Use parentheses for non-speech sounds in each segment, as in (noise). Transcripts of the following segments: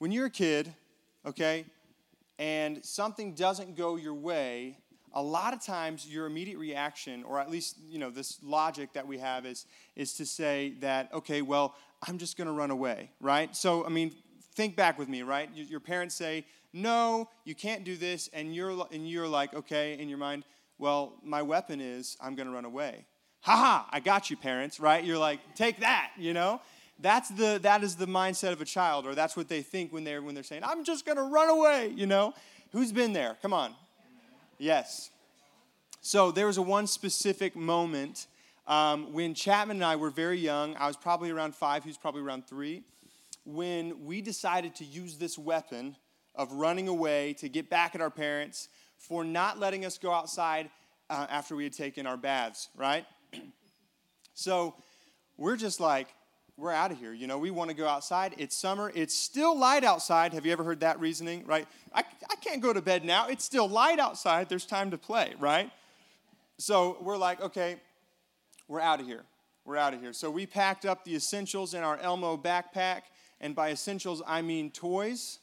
when you're a kid, okay, and something doesn't go your way, a lot of times your immediate reaction, or at least you know this logic that we have, is is to say that okay, well, I'm just going to run away, right? So I mean, think back with me, right? Your parents say, no, you can't do this, and you're and you're like, okay, in your mind, well, my weapon is I'm going to run away. Ha ha! I got you, parents, right? You're like, take that, you know. That's the that is the mindset of a child, or that's what they think when they're when they're saying, I'm just going to run away, you know. Who's been there? Come on. Yes. So there was a one specific moment um, when Chapman and I were very young. I was probably around five, he was probably around three. When we decided to use this weapon of running away to get back at our parents for not letting us go outside uh, after we had taken our baths, right? (clears throat) so we're just like, we're out of here. You know, we want to go outside. It's summer. It's still light outside. Have you ever heard that reasoning, right? I, I can't go to bed now. It's still light outside. There's time to play, right? So we're like, okay, we're out of here. We're out of here. So we packed up the essentials in our Elmo backpack. And by essentials, I mean toys,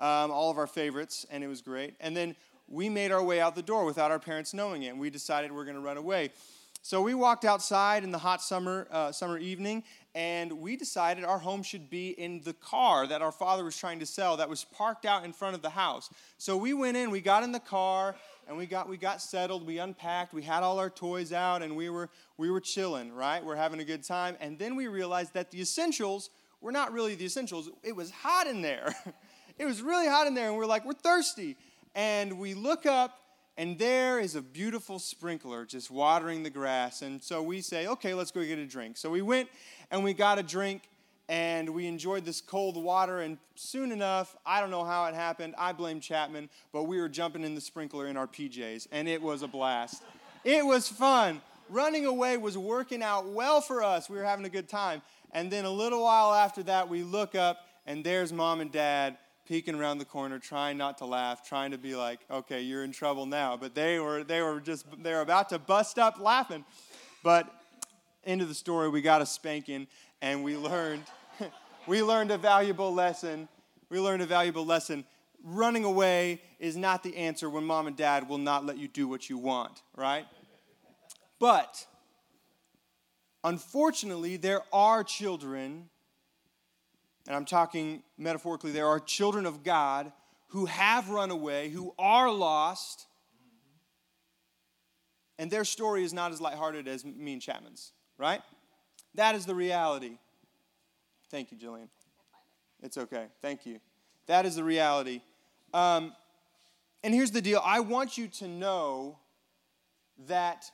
um, all of our favorites, and it was great. And then we made our way out the door without our parents knowing it. And we decided we're going to run away. So we walked outside in the hot summer, uh, summer evening, and we decided our home should be in the car that our father was trying to sell that was parked out in front of the house. So we went in, we got in the car, and we got we got settled, we unpacked, we had all our toys out, and we were we were chilling, right? We're having a good time. And then we realized that the essentials were not really the essentials. It was hot in there. (laughs) it was really hot in there, and we're like, we're thirsty. And we look up and there is a beautiful sprinkler just watering the grass. And so we say, okay, let's go get a drink. So we went and we got a drink and we enjoyed this cold water. And soon enough, I don't know how it happened. I blame Chapman, but we were jumping in the sprinkler in our PJs, and it was a blast. it was fun. Running away was working out well for us. We were having a good time. And then a little while after that, we look up, and there's mom and dad peeking around the corner, trying not to laugh, trying to be like, okay, you're in trouble now. But they were, they were just, they were about to bust up laughing. But end of the story, we got a spanking and we learned, (laughs) we learned a valuable lesson. We learned a valuable lesson. Running away is not the answer when mom and dad will not let you do what you want, right? But unfortunately, there are children and I'm talking metaphorically, there are children of God who have run away, who are lost, and their story is not as lighthearted as me and Chapman's, right? That is the reality. Thank you, Jillian. It's okay. Thank you. That is the reality. Um, and here's the deal I want you to know that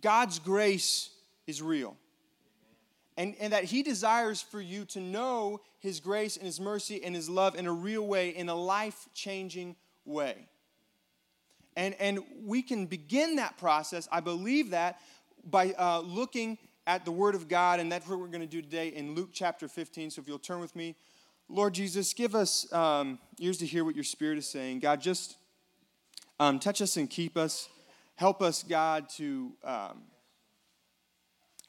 God's grace is real and, and that He desires for you to know His grace and His mercy and His love in a real way, in a life changing way. And, and we can begin that process, I believe that, by uh, looking at the Word of God, and that's what we're going to do today in Luke chapter 15. So if you'll turn with me, Lord Jesus, give us um, ears to hear what your Spirit is saying. God, just um, touch us and keep us. Help us, God, to um,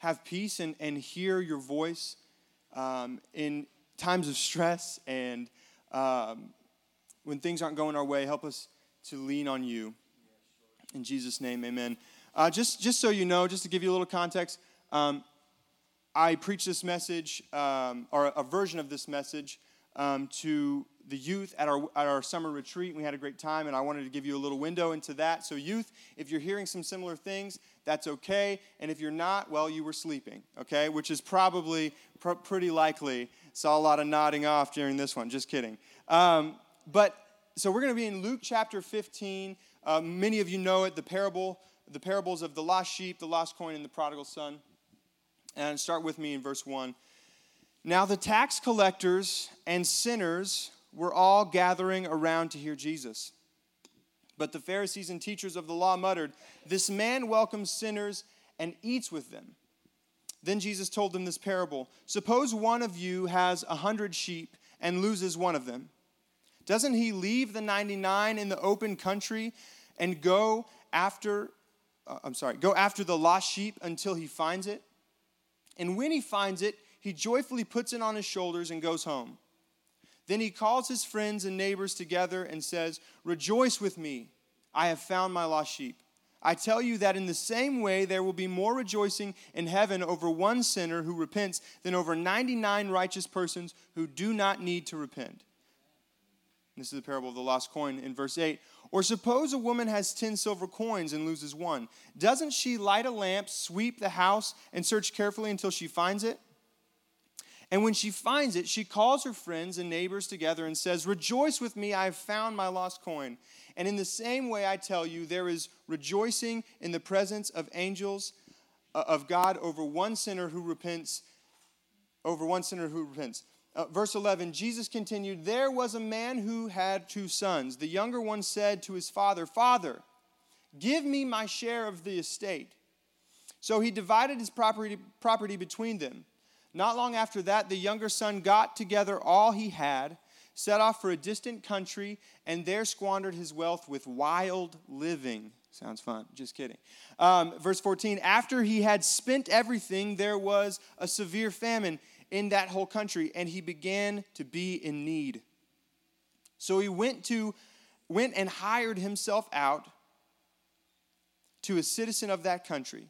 have peace and, and hear your voice um, in times of stress and um, when things aren't going our way. Help us to lean on you. In Jesus' name, amen. Uh, just, just so you know, just to give you a little context, um, I preached this message, um, or a version of this message, um, to the youth at our, at our summer retreat. We had a great time, and I wanted to give you a little window into that. So, youth, if you're hearing some similar things, that's okay. And if you're not, well, you were sleeping, okay? Which is probably pr- pretty likely. Saw a lot of nodding off during this one, just kidding. Um, but so we're going to be in Luke chapter 15. Uh, many of you know it, the parable, the parables of the lost sheep, the lost coin, and the prodigal son. And start with me in verse 1. Now the tax collectors and sinners were all gathering around to hear Jesus. But the Pharisees and teachers of the law muttered, This man welcomes sinners and eats with them. Then Jesus told them this parable Suppose one of you has a hundred sheep and loses one of them. Doesn't he leave the 99 in the open country and go after, uh, I'm sorry, go after the lost sheep until he finds it? And when he finds it, he joyfully puts it on his shoulders and goes home. Then he calls his friends and neighbors together and says, Rejoice with me, I have found my lost sheep. I tell you that in the same way there will be more rejoicing in heaven over one sinner who repents than over 99 righteous persons who do not need to repent. This is the parable of the lost coin in verse 8. Or suppose a woman has 10 silver coins and loses one. Doesn't she light a lamp, sweep the house, and search carefully until she finds it? And when she finds it, she calls her friends and neighbors together and says, Rejoice with me, I have found my lost coin. And in the same way, I tell you, there is rejoicing in the presence of angels uh, of God over one sinner who repents, over one sinner who repents. Uh, verse 11, Jesus continued, There was a man who had two sons. The younger one said to his father, Father, give me my share of the estate. So he divided his property, property between them. Not long after that, the younger son got together all he had, set off for a distant country, and there squandered his wealth with wild living. Sounds fun. Just kidding. Um, verse 14 After he had spent everything, there was a severe famine in that whole country, and he began to be in need. So he went to went and hired himself out to a citizen of that country,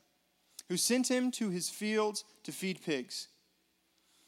who sent him to his fields to feed pigs.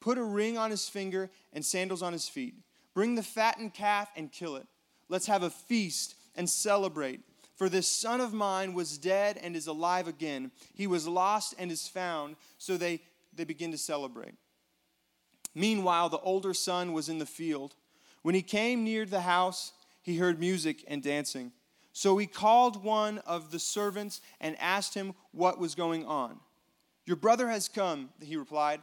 Put a ring on his finger and sandals on his feet. Bring the fattened calf and kill it. Let's have a feast and celebrate. For this son of mine was dead and is alive again. He was lost and is found. So they, they begin to celebrate. Meanwhile, the older son was in the field. When he came near the house, he heard music and dancing. So he called one of the servants and asked him what was going on. Your brother has come, he replied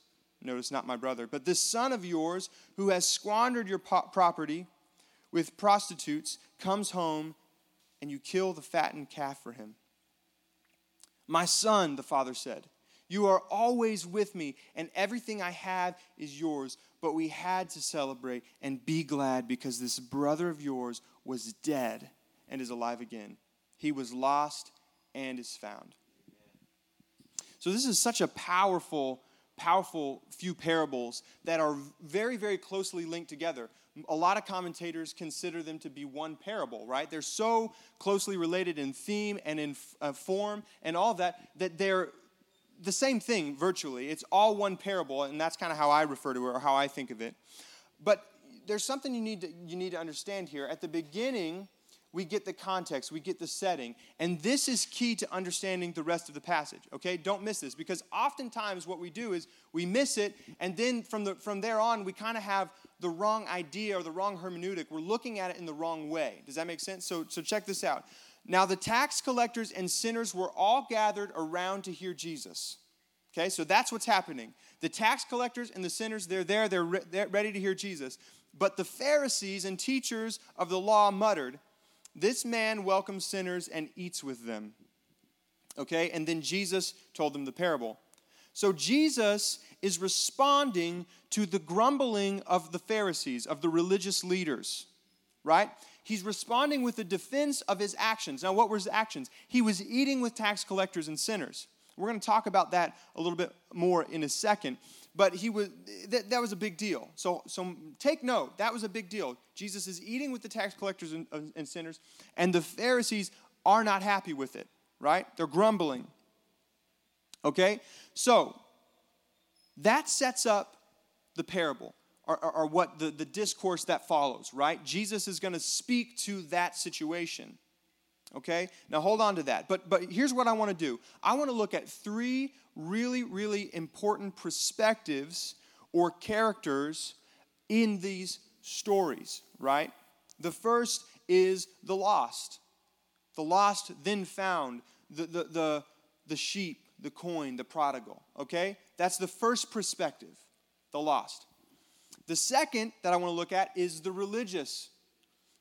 Notice, not my brother, but this son of yours who has squandered your po- property with prostitutes comes home and you kill the fattened calf for him. My son, the father said, you are always with me, and everything I have is yours. But we had to celebrate and be glad because this brother of yours was dead and is alive again. He was lost and is found. So, this is such a powerful powerful few parables that are very, very closely linked together. A lot of commentators consider them to be one parable, right? They're so closely related in theme and in uh, form and all that that they're the same thing virtually. It's all one parable, and that's kind of how I refer to it or how I think of it. But there's something you need to, you need to understand here. At the beginning, we get the context, we get the setting. And this is key to understanding the rest of the passage, okay? Don't miss this because oftentimes what we do is we miss it, and then from, the, from there on, we kind of have the wrong idea or the wrong hermeneutic. We're looking at it in the wrong way. Does that make sense? So, so check this out. Now, the tax collectors and sinners were all gathered around to hear Jesus. Okay, so that's what's happening. The tax collectors and the sinners, they're there, they're, re- they're ready to hear Jesus. But the Pharisees and teachers of the law muttered, this man welcomes sinners and eats with them. Okay, and then Jesus told them the parable. So Jesus is responding to the grumbling of the Pharisees, of the religious leaders, right? He's responding with a defense of his actions. Now, what were his actions? He was eating with tax collectors and sinners. We're going to talk about that a little bit more in a second. But he was that, that was a big deal. So, so take note, that was a big deal. Jesus is eating with the tax collectors and, and sinners, and the Pharisees are not happy with it, right? They're grumbling. Okay? So that sets up the parable or, or, or what the, the discourse that follows, right? Jesus is going to speak to that situation. Okay? Now hold on to that. But but here's what I want to do. I want to look at three really, really important perspectives or characters in these stories, right? The first is the lost. The lost then found, the, the, the, the sheep, the coin, the prodigal, okay? That's the first perspective, the lost. The second that I want to look at is the religious,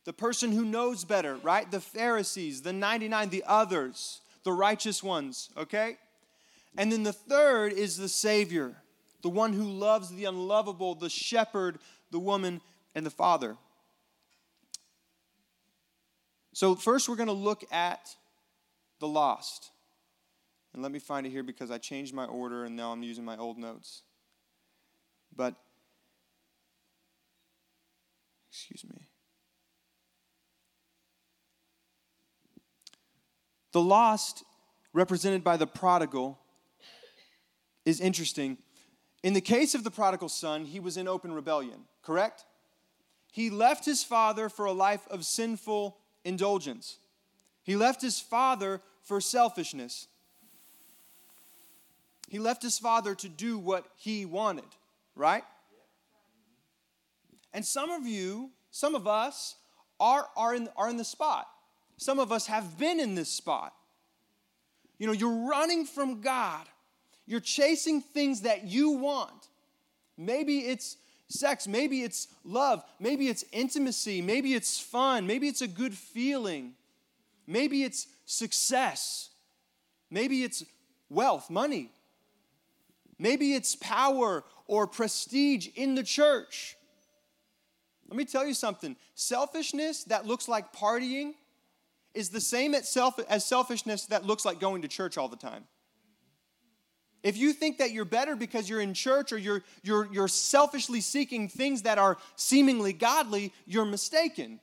the person who knows better, right? The Pharisees, the 99, the others, the righteous ones, okay? And then the third is the Savior, the one who loves the unlovable, the shepherd, the woman, and the father. So, first, we're going to look at the lost. And let me find it here because I changed my order and now I'm using my old notes. But, excuse me. The lost, represented by the prodigal, is interesting. In the case of the prodigal son, he was in open rebellion, correct? He left his father for a life of sinful indulgence. He left his father for selfishness. He left his father to do what he wanted, right? And some of you, some of us, are, are, in, are in the spot. Some of us have been in this spot. You know, you're running from God. You're chasing things that you want. Maybe it's sex, maybe it's love, maybe it's intimacy, maybe it's fun, maybe it's a good feeling, maybe it's success, maybe it's wealth, money, maybe it's power or prestige in the church. Let me tell you something. Selfishness that looks like partying is the same itself as selfishness that looks like going to church all the time. If you think that you're better because you're in church or you're, you're, you're selfishly seeking things that are seemingly godly, you're mistaken.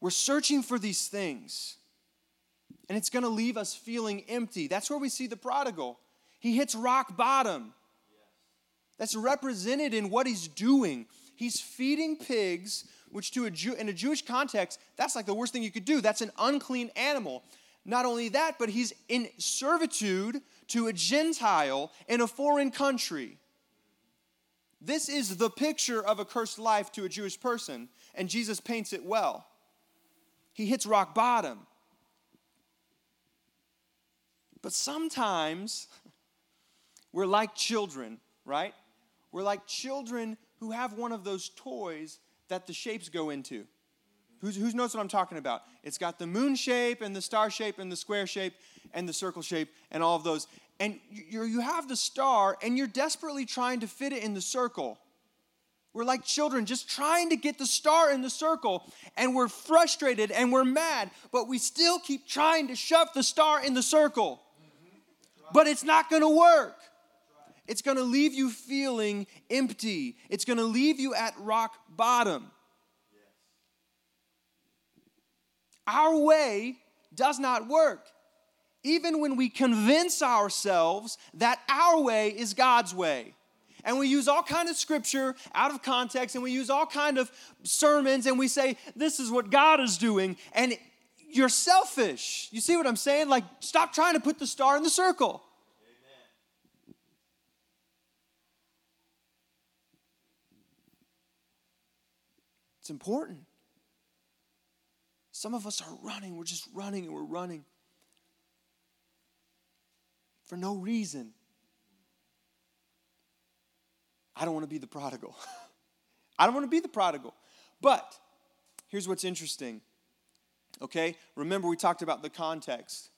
We're searching for these things, and it's going to leave us feeling empty. That's where we see the prodigal. He hits rock bottom. That's represented in what he's doing. He's feeding pigs, which to a Jew, in a Jewish context, that's like the worst thing you could do. That's an unclean animal. Not only that, but he's in servitude to a Gentile in a foreign country. This is the picture of a cursed life to a Jewish person, and Jesus paints it well. He hits rock bottom. But sometimes (laughs) we're like children, right? We're like children who have one of those toys that the shapes go into. Who's, who knows what I'm talking about? It's got the moon shape and the star shape and the square shape and the circle shape and all of those. And you you have the star and you're desperately trying to fit it in the circle. We're like children just trying to get the star in the circle, and we're frustrated and we're mad, but we still keep trying to shove the star in the circle. But it's not gonna work. It's gonna leave you feeling empty, it's gonna leave you at rock bottom. Our way does not work. Even when we convince ourselves that our way is God's way. And we use all kind of scripture out of context and we use all kind of sermons and we say this is what God is doing and you're selfish. You see what I'm saying? Like stop trying to put the star in the circle. It's important. Some of us are running, we're just running and we're running for no reason. I don't want to be the prodigal. (laughs) I don't want to be the prodigal. But here's what's interesting. Okay? Remember, we talked about the context.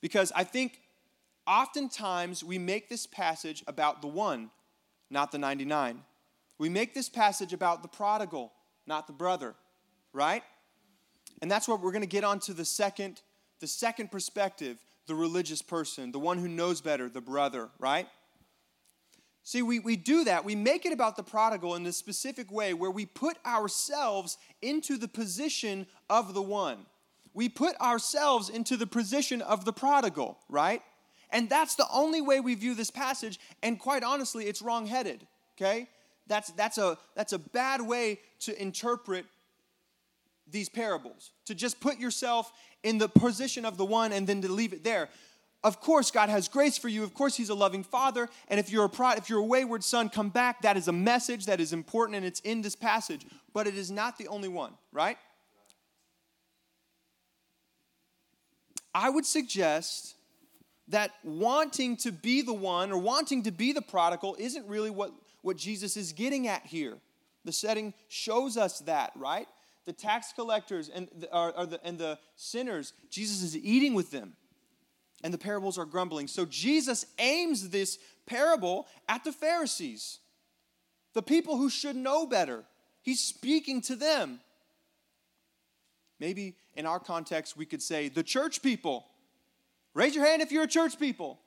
Because I think oftentimes we make this passage about the one, not the 99. We make this passage about the prodigal, not the brother, right? And that's what we're going to get onto the second the second perspective, the religious person, the one who knows better, the brother, right? See, we, we do that. We make it about the prodigal in this specific way where we put ourselves into the position of the one. We put ourselves into the position of the prodigal, right? And that's the only way we view this passage. And quite honestly, it's wrongheaded, okay? That's, that's, a, that's a bad way to interpret these parables, to just put yourself in the position of the one and then to leave it there. Of course, God has grace for you. Of course, He's a loving Father. And if you're a if you're a wayward son, come back. That is a message that is important, and it's in this passage. But it is not the only one, right? I would suggest that wanting to be the one or wanting to be the prodigal isn't really what, what Jesus is getting at here. The setting shows us that, right? The tax collectors and the, are, are the, and the sinners, Jesus is eating with them, and the parables are grumbling. So Jesus aims this parable at the Pharisees, the people who should know better. He's speaking to them. Maybe in our context, we could say the church people Raise your hand if you're a church people.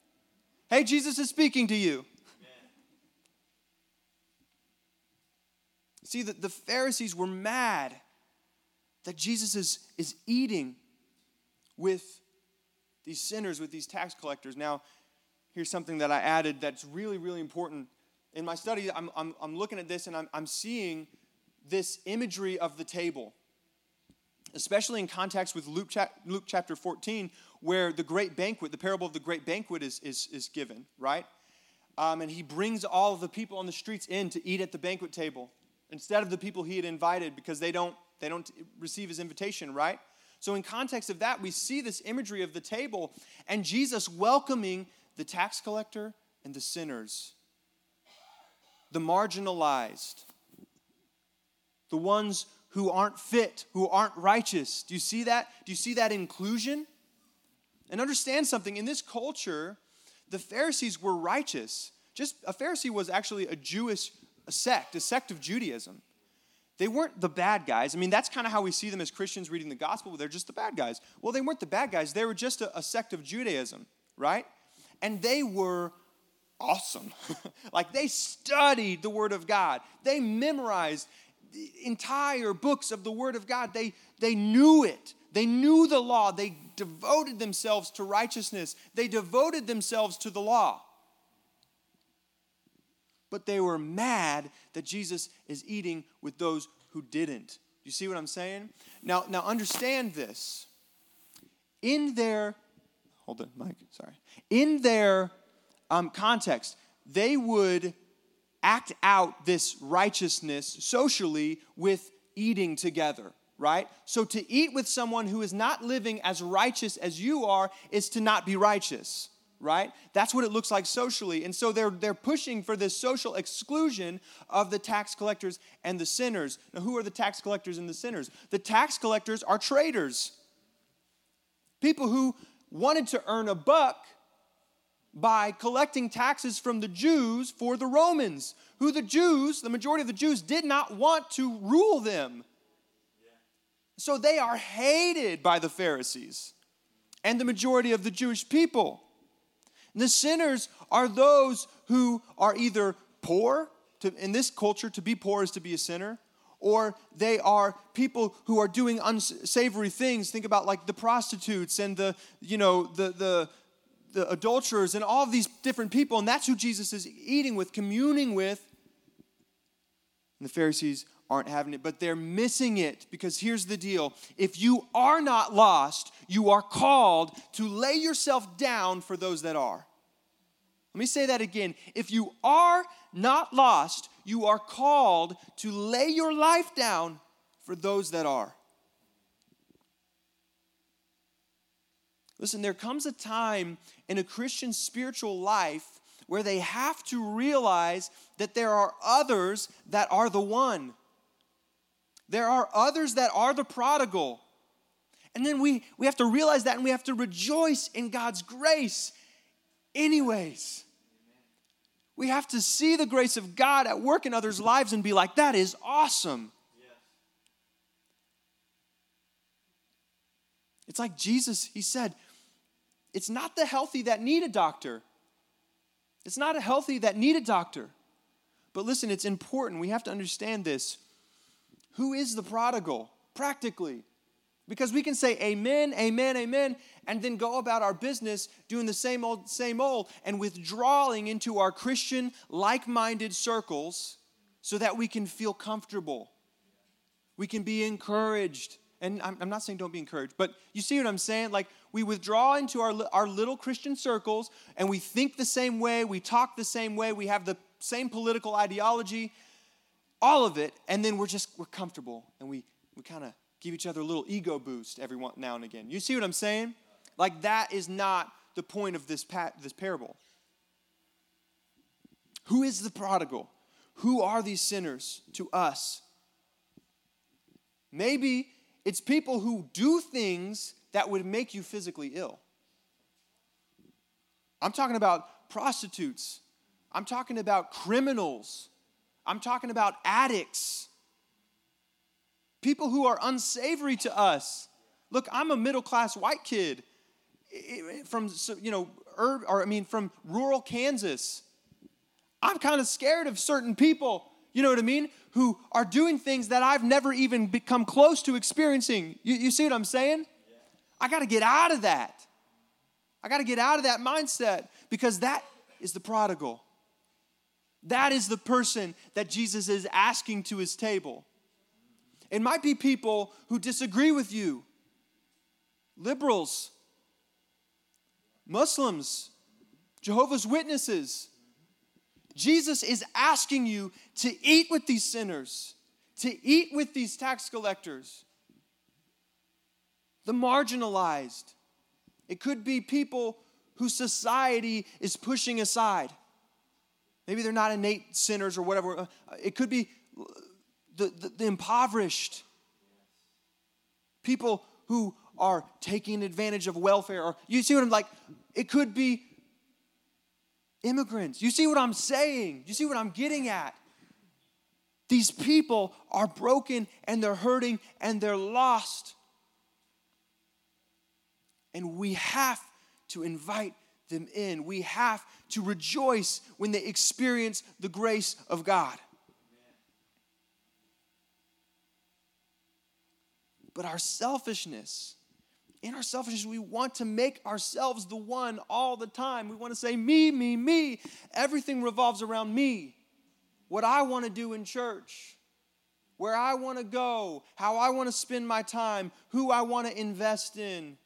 Hey, Jesus is speaking to you. See, the, the Pharisees were mad that Jesus is, is eating with these sinners, with these tax collectors. Now, here's something that I added that's really, really important. In my study, I'm, I'm, I'm looking at this and I'm, I'm seeing this imagery of the table especially in context with Luke, Luke chapter 14, where the great banquet, the parable of the great banquet is, is, is given, right? Um, and he brings all of the people on the streets in to eat at the banquet table instead of the people he had invited because they don't, they don't receive his invitation, right? So, in context of that, we see this imagery of the table and Jesus welcoming the tax collector and the sinners, the marginalized, the ones who aren't fit, who aren't righteous. Do you see that? Do you see that inclusion? And understand something in this culture, the Pharisees were righteous. Just a Pharisee was actually a Jewish sect, a sect of Judaism. They weren't the bad guys. I mean, that's kind of how we see them as Christians reading the gospel. They're just the bad guys. Well, they weren't the bad guys. They were just a, a sect of Judaism, right? And they were awesome. (laughs) like they studied the Word of God, they memorized entire books of the Word of God. They, they knew it. They knew the law. They devoted themselves to righteousness. They devoted themselves to the law. But they were mad that Jesus is eating with those who didn't. You see what I'm saying? Now, now understand this. In their, hold it, Mike, sorry. In their um, context, they would act out this righteousness socially with eating together, right? So to eat with someone who is not living as righteous as you are is to not be righteous, right? That's what it looks like socially. And so they're, they're pushing for this social exclusion of the tax collectors and the sinners. Now, who are the tax collectors and the sinners? The tax collectors are traitors, people who wanted to earn a buck by collecting taxes from the Jews for the Romans, who the Jews, the majority of the Jews, did not want to rule them. So they are hated by the Pharisees and the majority of the Jewish people. And the sinners are those who are either poor, to, in this culture, to be poor is to be a sinner, or they are people who are doing unsavory things. Think about like the prostitutes and the, you know, the, the, the adulterers and all these different people, and that's who Jesus is eating with, communing with. And the Pharisees aren't having it, but they're missing it because here's the deal if you are not lost, you are called to lay yourself down for those that are. Let me say that again. If you are not lost, you are called to lay your life down for those that are. Listen, there comes a time in a Christian spiritual life where they have to realize that there are others that are the one. There are others that are the prodigal. And then we, we have to realize that and we have to rejoice in God's grace, anyways. We have to see the grace of God at work in others' lives and be like, that is awesome. It's like Jesus, he said, it's not the healthy that need a doctor. It's not a healthy that need a doctor. But listen, it's important. We have to understand this. Who is the prodigal? Practically. Because we can say amen, amen, amen, and then go about our business doing the same old, same old, and withdrawing into our Christian, like minded circles so that we can feel comfortable. We can be encouraged and I'm, I'm, not saying don't be encouraged, but you see what I'm saying? Like, we withdraw into our, our little Christian circles and we think the same way, we talk the same way, we have the same political ideology, all of it, and then we're just, we're comfortable and we, we kind of give each other a little ego boost every one, now and again. You see what I'm saying? Like, that is not the point of this, pa- this parable. Who is the prodigal? Who are these sinners to us? Maybe it's people who do things that would make you physically ill. I'm talking about prostitutes. I'm talking about criminals. I'm talking about addicts. People who are unsavory to us. Look, I'm a middle class white kid from, you know, or I mean, from rural Kansas. I'm kind of scared of certain people, you know what I mean? who are doing things that I've never even become close to experiencing. You, you see what I'm saying? I got to get out of that. I got to get out of that mindset because that is the prodigal. That is the person that Jesus is asking to his table. It might be people who disagree with you liberals, Muslims, Jehovah's Witnesses, Jesus is asking you to eat with these sinners, to eat with these tax collectors, the marginalized. It could be people whose society is pushing aside. Maybe they're not innate sinners or whatever. Uh, it could be the, the, the impoverished. People who are taking advantage of welfare. Or you see what I'm like? It could be immigrants. You see what I'm saying? You see what I'm getting at? These people are broken and they're hurting and they're lost. And we have to invite them in. We have to rejoice when they experience the grace of God. But our selfishness, in our selfishness, we want to make ourselves the one all the time. We want to say, me, me, me. Everything revolves around me. What I want to do in church, where I want to go, how I want to spend my time, who I want to invest in.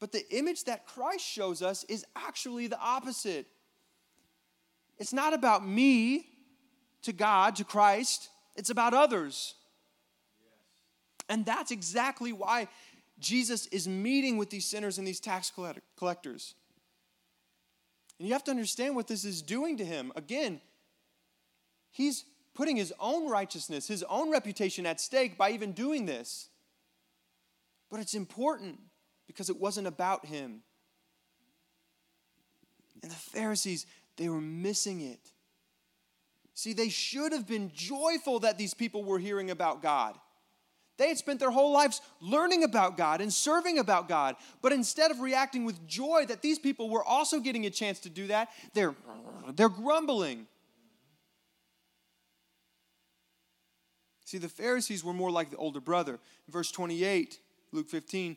But the image that Christ shows us is actually the opposite. It's not about me to God, to Christ, it's about others. And that's exactly why Jesus is meeting with these sinners and these tax collectors. And you have to understand what this is doing to him. Again, he's putting his own righteousness, his own reputation at stake by even doing this. But it's important because it wasn't about him. And the Pharisees, they were missing it. See, they should have been joyful that these people were hearing about God. They had spent their whole lives learning about God and serving about God. But instead of reacting with joy that these people were also getting a chance to do that, they're, they're grumbling. See, the Pharisees were more like the older brother. In verse 28, Luke 15,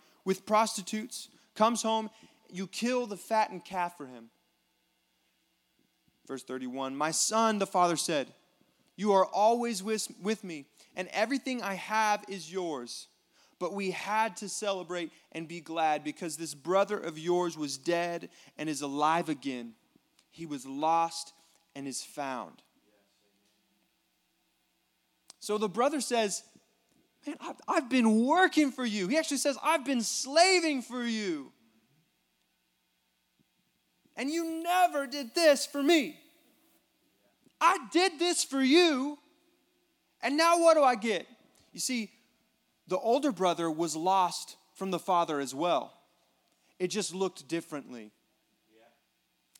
with prostitutes, comes home, you kill the fattened calf for him. Verse 31 My son, the father said, you are always with, with me, and everything I have is yours. But we had to celebrate and be glad because this brother of yours was dead and is alive again. he was lost and is found. So the brother says, Man, I've I've been working for you. He actually says, I've been slaving for you. And you never did this for me. I did this for you. And now what do I get? You see, the older brother was lost from the father as well. It just looked differently.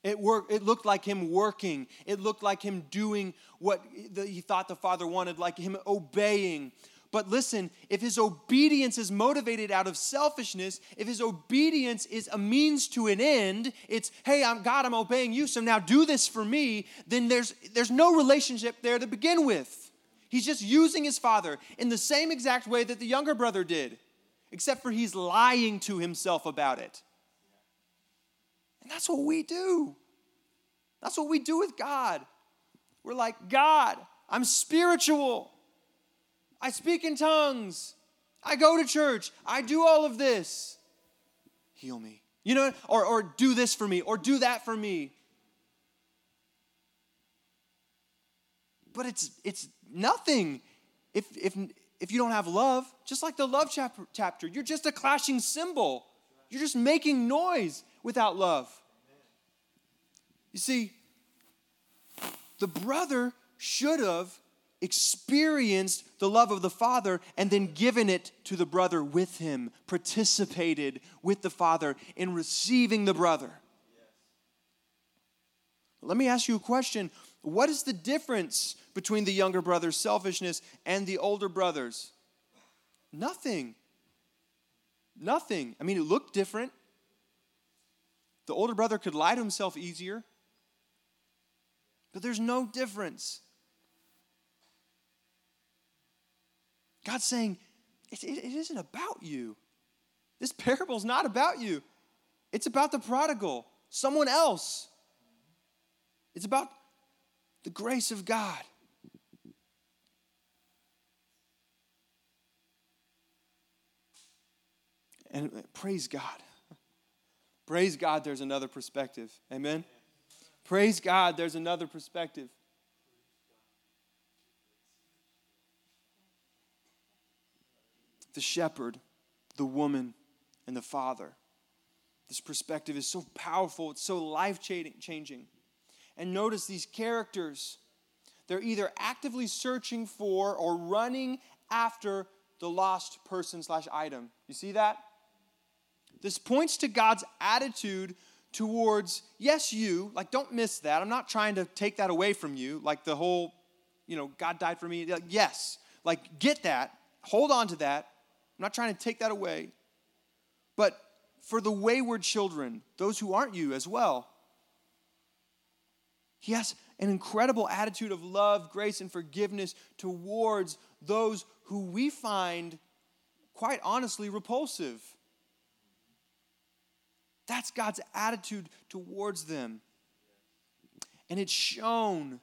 It, worked, it looked like him working. It looked like him doing what he thought the father wanted, like him obeying. But listen, if his obedience is motivated out of selfishness, if his obedience is a means to an end, it's, hey, I'm God, I'm obeying you, so now do this for me, then there's, there's no relationship there to begin with. He's just using his father in the same exact way that the younger brother did, except for he's lying to himself about it. And that's what we do. That's what we do with God. We're like, God, I'm spiritual. I speak in tongues. I go to church. I do all of this. Heal me. You know, or, or do this for me, or do that for me. But it's it's nothing if if if you don't have love, just like the love chapter, chapter, you're just a clashing cymbal. You're just making noise without love. You see, the brother should have experienced the love of the Father and then given it to the brother with him, participated with the Father in receiving the brother. Let me ask you a question. What is the difference between the younger brother's selfishness and the older brother's? Nothing. Nothing. I mean, it looked different. The older brother could lie to himself easier, but there's no difference. God's saying, it, it, it isn't about you. This (laughs) parable is not about you. It's about the prodigal, someone else. It's about the grace of God. And praise God. Praise God, there's another perspective. Amen. Praise God, there's another perspective. The shepherd, the woman, and the father. This perspective is so powerful, it's so life changing. And notice these characters, they're either actively searching for or running after the lost person slash item. You see that? This points to God's attitude towards, yes, you, like, don't miss that. I'm not trying to take that away from you, like the whole, you know, God died for me. Like, yes, like, get that, hold on to that, I'm not trying to take that away. But for the wayward children, those who aren't you as well, he has an incredible attitude of love, grace, and forgiveness towards those who we find, quite honestly, repulsive. That's God's attitude towards them. And it's shown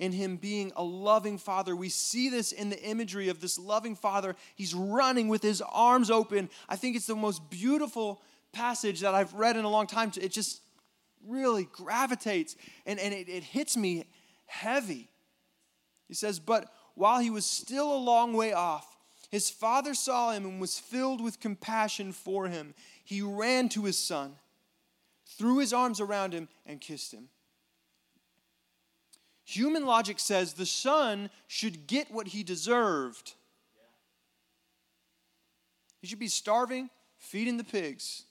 in him being a loving father. We see this in the imagery of this loving father. He's running with his arms open. I think it's the most beautiful passage that I've read in a long time. It just really gravitates and, and it, it hits me heavy. He says, But while he was still a long way off, his father saw him and was filled with compassion for him. He ran to his son, threw his arms around him, and kissed him. Human logic says the son should get what he deserved. He should be starving, feeding the pigs.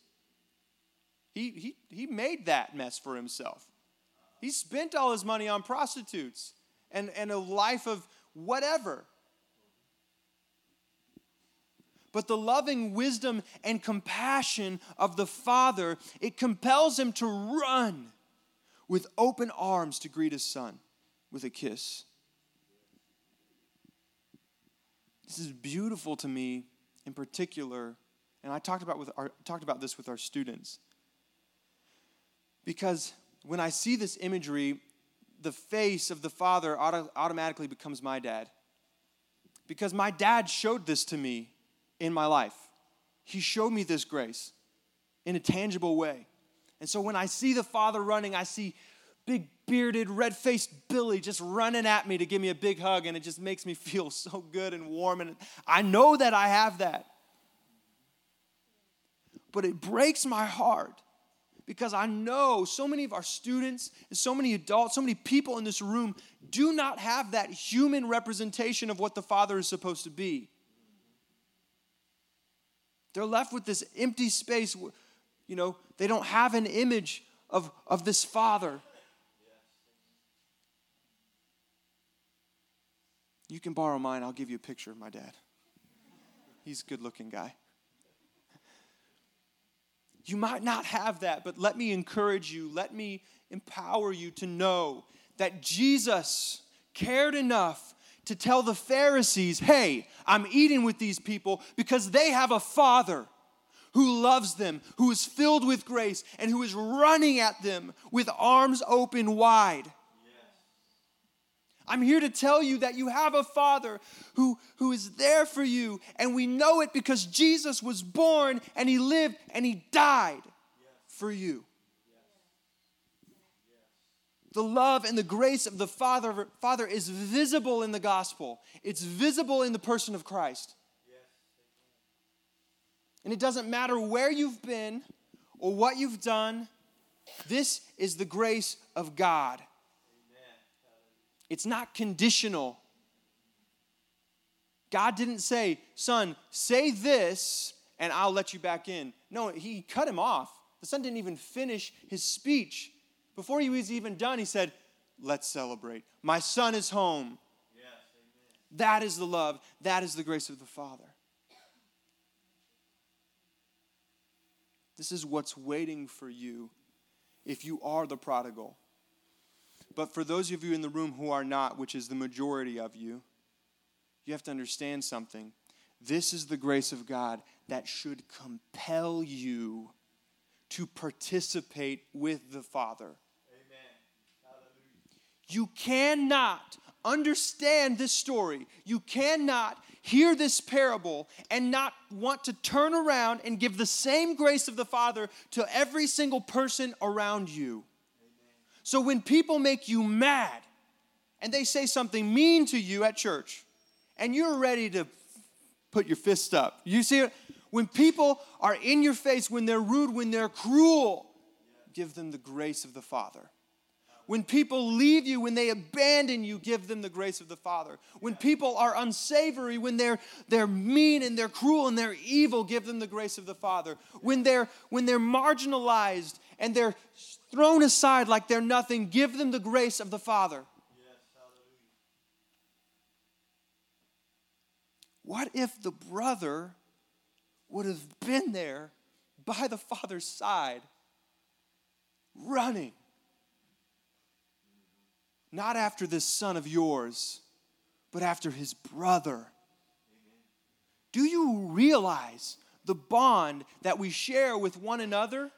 He, he, he made that mess for himself. He spent all his money on prostitutes and, and a life of whatever. But the loving wisdom and compassion of the Father, it compels him to run with open arms to greet his son with a kiss. This is beautiful to me in particular, and I talked about, with our, talked about this with our students. Because when I see this imagery, the face of the father auto, automatically becomes my dad. Because my dad showed this to me in my life. He showed me this grace in a tangible way. And so when I see the father running, I see big bearded, red faced Billy just running at me to give me a big hug, and it just makes me (laughs) feel so good and warm. And I know that I have that. But it breaks my heart because I know so many of our students and so many adults, so many people in this room do not have that human representation of what the Father is supposed to be. They're left with this empty space. You know, they don't have an image of, of this Father. You can borrow mine. I'll give you a picture of my dad. He's a good looking guy. You might not have that, but let me encourage you, let me empower you to know that Jesus cared enough to tell the Pharisees, hey, I'm eating with these people because they have a father who loves them, who is filled with grace, and who is running at them with arms open wide. I'm here to tell you that you have a Father who, who is there for you, and we know it because Jesus was born and He lived and He died for you. The love and the grace of the Father, Father is visible in the gospel, it's visible in the person of Christ. And it doesn't matter where you've been or what you've done, this is the grace of God. It's not conditional. God didn't say, Son, say this and I'll let you back in. No, he cut him off. The son didn't even finish his speech. Before he was even done, he said, Let's celebrate. My son is home. Yes, that is the love, that is the grace of the Father. This is what's waiting for you if you are the prodigal. But for those of you in the room who are not, which is the majority of you, you have to understand something. This is the grace of God that should compel you to participate with the Father. Amen. You cannot understand this story. You cannot hear this parable and not want to turn around and give the same grace of the Father to every single person around you. So when people make you mad and they say something mean to you at church and you're ready to put your fist up, you see it? When people are in your face, when they're rude, when they're cruel, give them the grace of the Father. When people leave you, when they abandon you, give them the grace of the Father. When people are unsavory, when they're, they're mean and they're cruel and they're evil, give them the grace of the Father. When they're, when they're marginalized and they're thrown aside like they're nothing, give them the grace of the Father. what if the brother would have been there by the Father's side, running? Not after this son of yours, but after his brother. Do you realize the bond that we share with one another?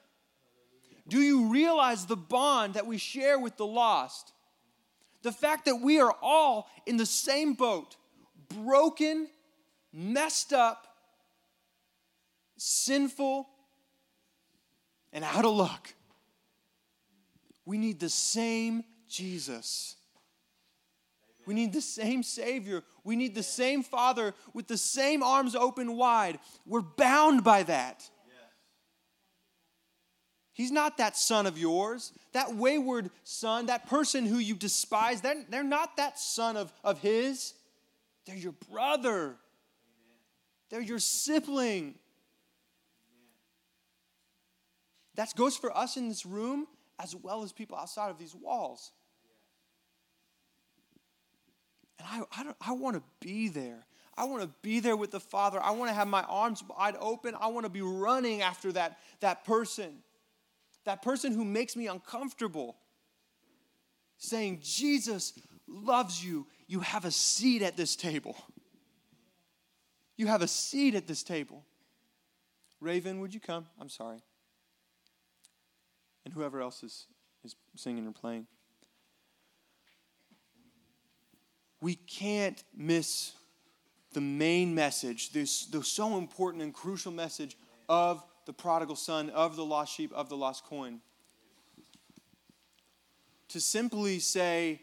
Do you realize the bond that we share with the lost? The fact that we are all in the same boat, broken, messed up, sinful, and out of luck. We need the same Jesus. We need the same Savior. We need the same Father with the same arms open wide. We're bound by that. He's not that son of yours, that wayward son, that person who you despise. They're, they're not that son of, of his. They're your brother, Amen. they're your sibling. That goes for us in this room as well as people outside of these walls. And I, I, I want to be there. I want to be there with the Father. I want to have my arms wide open. I want to be running after that, that person that person who makes me uncomfortable, saying, Jesus loves you. You have a seat at this table. You have a seat at this table. Raven, would you come? I'm sorry. And whoever else is, is singing or playing. We can't miss the main message, this, the so important and crucial message of the prodigal son, of the lost sheep, of the lost coin. to simply say,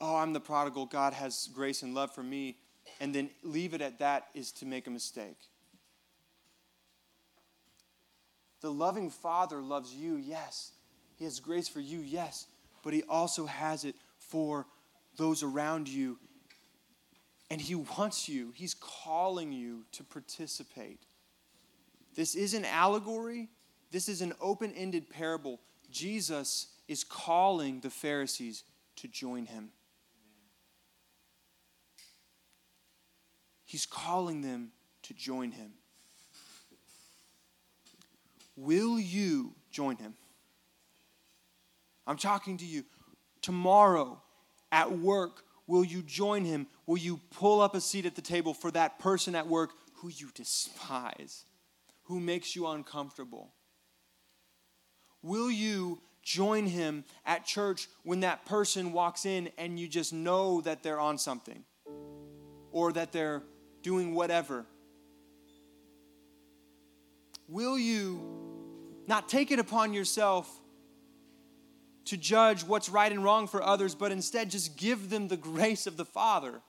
Oh, I'm the prodigal, God has grace and love for me, and then leave it at that is to make a mistake. The loving Father loves you, yes. He has grace for you, yes. But He also has it for those around you. And He wants you, He's calling you to participate. This is an allegory, this is an open ended parable. Jesus is calling the Pharisees to join Him. He's calling them to join Him. Will you join him? I'm talking to you. Tomorrow at work, will you join him? Will you pull up a seat at the table for that person at work who you despise, who makes you uncomfortable? Will you join him at church when that person walks in and you just know that they're on something or that they're doing whatever? Will you not take it upon yourself to judge what's right and wrong for others, but instead just give them the (laughs) grace of the Father.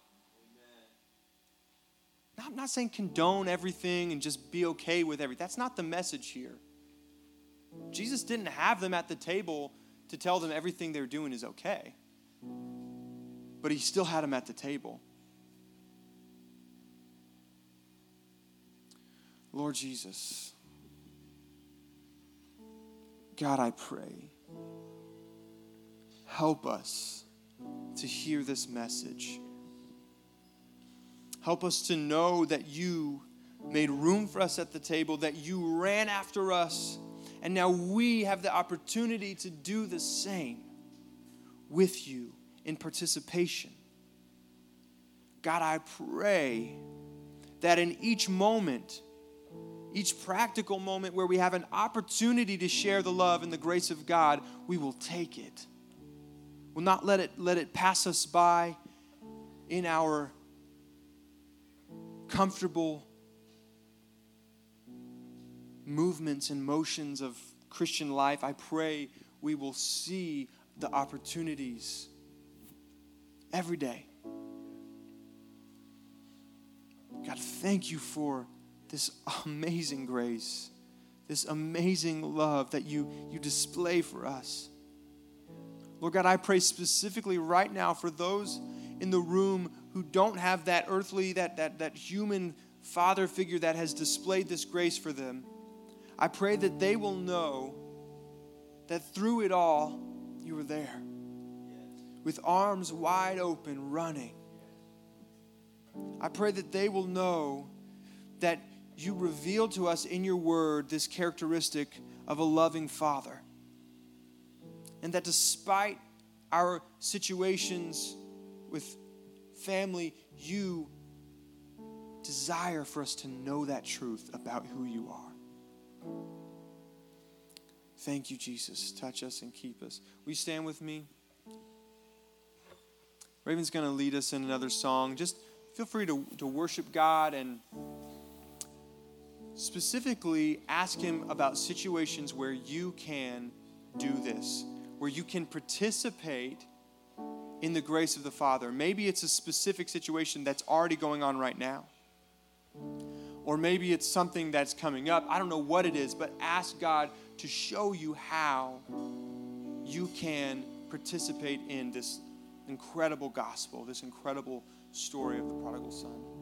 Now, I'm not saying condone everything and just be okay with everything. That's not the message here. Jesus didn't have them at the table to tell them everything they're doing is okay, but he still had them at the table. Lord Jesus. God, I pray, help us to hear this message. Help us to know that you made room for us at the table, that you ran after us, and now we have the opportunity to do the same with you in participation. God, I pray that in each moment, each practical moment where we have an opportunity to share the love and the grace of God, we will take it. We'll not let it, let it pass us by in our comfortable movements and motions of Christian life. I pray we will see the opportunities every day. God, thank you for this amazing grace, this amazing love that you, you display for us. Lord God, I pray specifically right now for those in the room who don't have that earthly, that, that, that human father figure that has displayed this grace for them. I pray that they will know that through it all, you were there with arms wide open, running. I pray that they will know that you reveal to us in your word this characteristic of a loving father. And that despite our situations with family, you desire for us to know that truth about who you are. Thank you, Jesus. Touch us and keep us. Will you stand with me? Raven's going to lead us in another song. Just feel free to, to worship God and specifically ask him about situations where you can do this, where you can participate in the grace of the Father. Maybe it's a specific situation that's already going on right now. Or maybe it's something that's coming up. I don't know what it is, but ask God to show you how you can participate in this incredible gospel, this incredible story of the prodigal son.